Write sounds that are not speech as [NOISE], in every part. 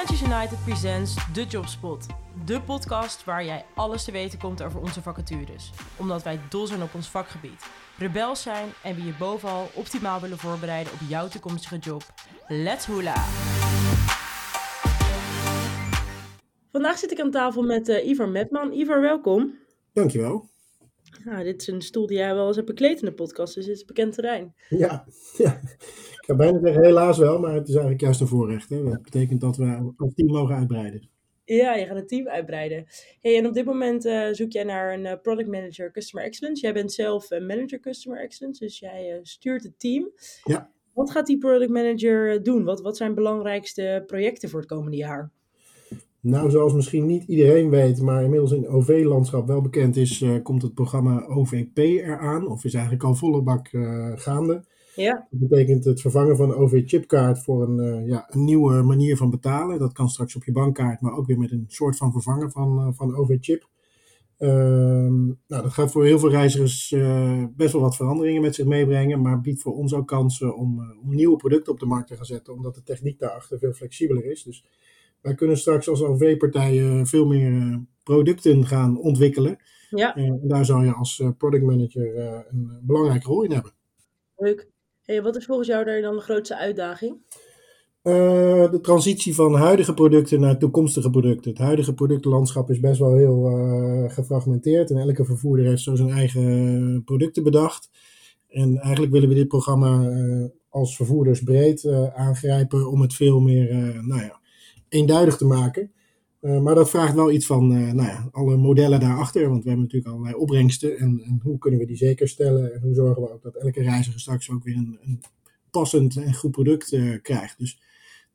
Freelancers United presents The Jobspot. De podcast waar jij alles te weten komt over onze vacatures. Omdat wij dol zijn op ons vakgebied, rebels zijn en we je bovenal optimaal willen voorbereiden op jouw toekomstige job. Let's hula! Vandaag zit ik aan tafel met uh, Ivar Metman. Ivar, welkom. Dankjewel. Nou, dit is een stoel die jij wel eens hebt bekleed in de podcast, dus dit is bekend terrein. Ja, [LAUGHS] ja, ik ga bijna zeggen helaas wel, maar het is eigenlijk juist een voorrecht. Hè? Dat betekent dat we ons team mogen uitbreiden. Ja, je gaat het team uitbreiden. Hey, en op dit moment uh, zoek jij naar een uh, product manager Customer Excellence. Jij bent zelf een manager Customer Excellence, dus jij uh, stuurt het team. Ja. Wat gaat die product manager doen? Wat, wat zijn belangrijkste projecten voor het komende jaar? Nou, zoals misschien niet iedereen weet, maar inmiddels in OV-landschap wel bekend is, uh, komt het programma OVP eraan. Of is eigenlijk al volle bak uh, gaande. Ja. Dat betekent het vervangen van een OV-chipkaart voor een, uh, ja, een nieuwe manier van betalen. Dat kan straks op je bankkaart, maar ook weer met een soort van vervangen van, van OV-chip. Ehm, nou, dat gaat voor heel veel reizigers best wel wat veranderingen met zich meebrengen, maar biedt voor ons ook kansen om, om nieuwe producten op de markt te gaan zetten, omdat de techniek daarachter veel flexibeler is. Dus wij kunnen straks als OV-partijen veel meer producten gaan ontwikkelen. Ja. En daar zou je als product manager een belangrijke rol in hebben. Leuk. Hey, wat is volgens jou daar dan de grootste uitdaging? Uh, de transitie van huidige producten naar toekomstige producten. Het huidige productenlandschap is best wel heel uh, gefragmenteerd en elke vervoerder heeft zo zijn eigen producten bedacht. En eigenlijk willen we dit programma uh, als vervoerders breed aangrijpen om het veel meer nou ja, eenduidig te maken. Uh, maar dat vraagt wel iets van uh, nou ja, alle modellen daarachter. Want we hebben natuurlijk allerlei opbrengsten. En, en, hoe kunnen we die zeker stellen? En hoe zorgen we ook dat elke reiziger straks ook weer een, een passend en goed product uh, krijgt. Dus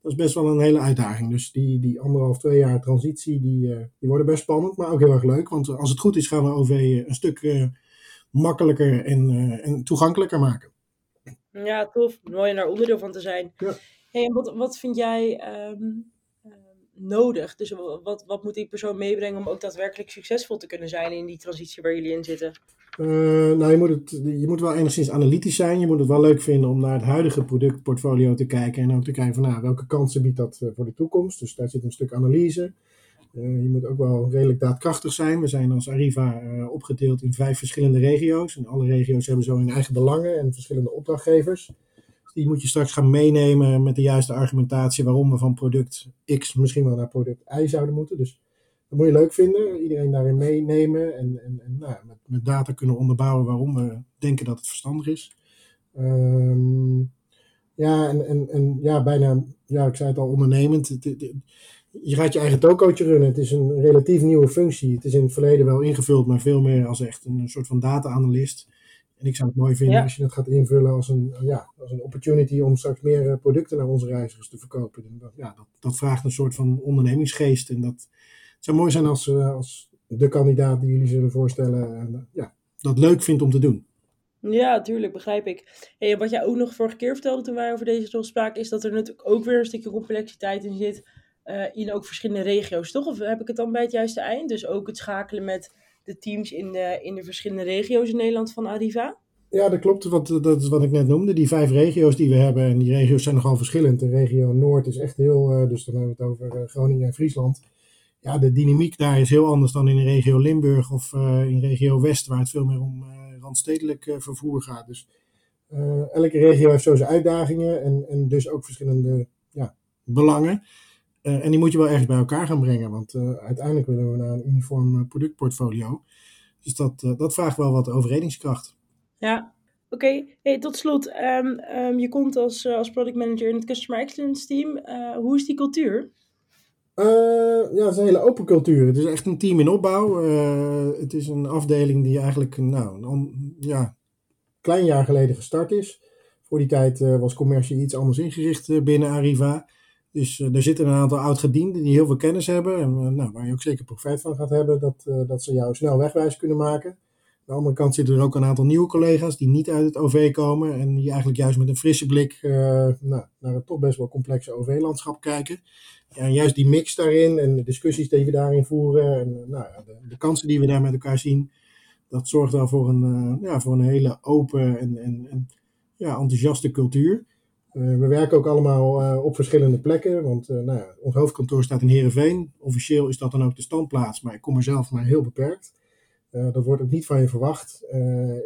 dat is best wel een hele uitdaging. Dus die, die anderhalf, twee jaar transitie, die, die worden best spannend. Maar ook heel erg leuk. Want als het goed is, gaan we OV een stuk makkelijker en, en toegankelijker maken. Ja, tof. Mooi om daar onderdeel van te zijn. Ja. Hey, en wat, wat vind jij... Um nodig? Dus wat, wat moet die persoon meebrengen om ook daadwerkelijk succesvol te kunnen zijn in die transitie waar jullie in zitten? Uh, nou, je moet, het, je moet wel enigszins analytisch zijn. Je moet het wel leuk vinden om naar het huidige productportfolio te kijken. En ook te kijken van nou, welke kansen biedt dat voor de toekomst. Dus daar zit een stuk analyse. Uh, je moet ook wel redelijk daadkrachtig zijn. We zijn als Arriva opgedeeld in vijf verschillende regio's. En alle regio's hebben zo hun eigen belangen en verschillende opdrachtgevers die moet je straks gaan meenemen met de juiste argumentatie waarom we van product X misschien wel naar product Y zouden moeten. Dus dat moet je leuk vinden, iedereen daarin meenemen en, en, en nou, met, met, data kunnen onderbouwen waarom we denken dat het verstandig is. Um, ja, en, ja, bijna, ja, ik zei het al, ondernemend. Je gaat je eigen tokootje runnen. Het is een relatief nieuwe functie. Het is in het verleden wel ingevuld, maar veel meer als echt een soort van data-analyst. En ik zou het mooi vinden Ja. als je het gaat invullen als een, ja, als een opportunity om straks meer eh, producten naar onze reizigers te verkopen. En dat, ja, dat, dat vraagt een soort van ondernemingsgeest. En dat het zou mooi zijn als, eh, als de kandidaat die jullie zullen voorstellen eh, ja, dat leuk vindt om te doen. Ja, tuurlijk, begrijp ik. Hey, wat jij ook nog vorige keer vertelde toen wij over deze rol spraken, is dat er natuurlijk ook weer een stukje complexiteit in zit. eh, in ook verschillende regio's, toch? Of heb ik het dan bij het juiste eind? Dus ook het schakelen met de teams in de, in de verschillende regio's in Nederland van Arriva? Ja, dat klopt. Wat, dat is wat ik net noemde. Die vijf regio's die we hebben. En die regio's zijn nogal verschillend. De regio Noord is echt heel. Uh, dus dan hebben we het over uh, Groningen en Friesland. Ja, de dynamiek daar is heel anders dan in de regio Limburg of in regio West, waar het veel meer om randstedelijk vervoer gaat. Dus elke regio heeft zo zijn uitdagingen en, en dus ook verschillende ja, belangen. En die moet je wel ergens bij elkaar gaan brengen, want uiteindelijk willen we naar een uniform productportfolio. Dus dat, dat vraagt wel wat overredingskracht. Ja, oké. Okay. Hey, tot slot, um, um, je komt als, als product manager in het Customer Excellence team. Hoe is die cultuur? Ja, het is een hele open cultuur. Het is echt een team in opbouw. het is een afdeling die eigenlijk nou, een ja, klein jaar geleden gestart is. Voor die tijd was commercie iets anders ingericht binnen Arriva. Dus er zitten een aantal oud-gedienden die heel veel kennis hebben. En nou, waar je ook zeker profijt van gaat hebben. Dat, dat ze jou snel wegwijs kunnen maken. Aan de andere kant zitten er ook een aantal nieuwe collega's die niet uit het OV komen en die eigenlijk juist met een frisse blik nou, naar het toch best wel complexe OV-landschap kijken. En juist die mix daarin en de discussies die we daarin voeren en nou, de, de, kansen die we daar met elkaar zien, dat zorgt wel voor een, ja, voor een hele open en, en, en ja, enthousiaste cultuur. We werken ook allemaal op verschillende plekken, want nou ja, ons hoofdkantoor staat in Heerenveen. Officieel is dat dan ook de standplaats, maar ik kom er zelf maar heel beperkt. dat wordt ook niet van je verwacht.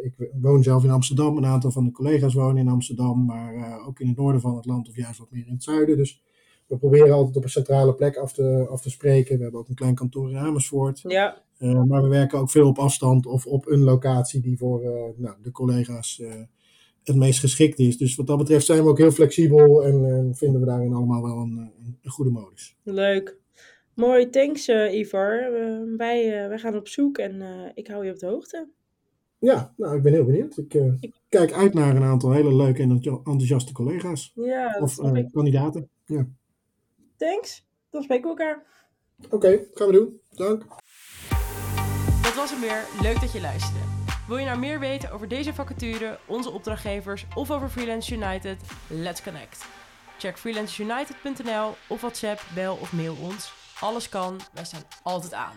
ik woon zelf in Amsterdam, een aantal van de collega's wonen in Amsterdam, maar ook in het noorden van het land of juist wat meer in het zuiden. Dus we proberen altijd op een centrale plek af te, af te spreken. We hebben ook een klein kantoor in Amersfoort. Ja. Uh, maar we werken ook veel op afstand of op een locatie die voor uh, nou, de collega's uh, het meest geschikt is. Dus wat dat betreft zijn we ook heel flexibel en vinden we daarin allemaal wel een, een goede modus. Leuk. Mooi, thanks Ivar. wij, wij gaan op zoek en ik hou je op de hoogte. Ja, nou, ik ben heel benieuwd. Ik, ik, kijk uit naar een aantal hele leuke en enthousiaste collega's. Ja, of kandidaten. Ja. Thanks. Dan spreken we elkaar. Oké, okay, gaan we doen. Dank. Dat was hem weer. Leuk dat je luisterde. Wil je nou meer weten over deze vacature, onze opdrachtgevers of over Freelance United? Let's connect. Check freelanceunited.nl of WhatsApp, bel of mail ons. Alles kan, wij staan altijd aan.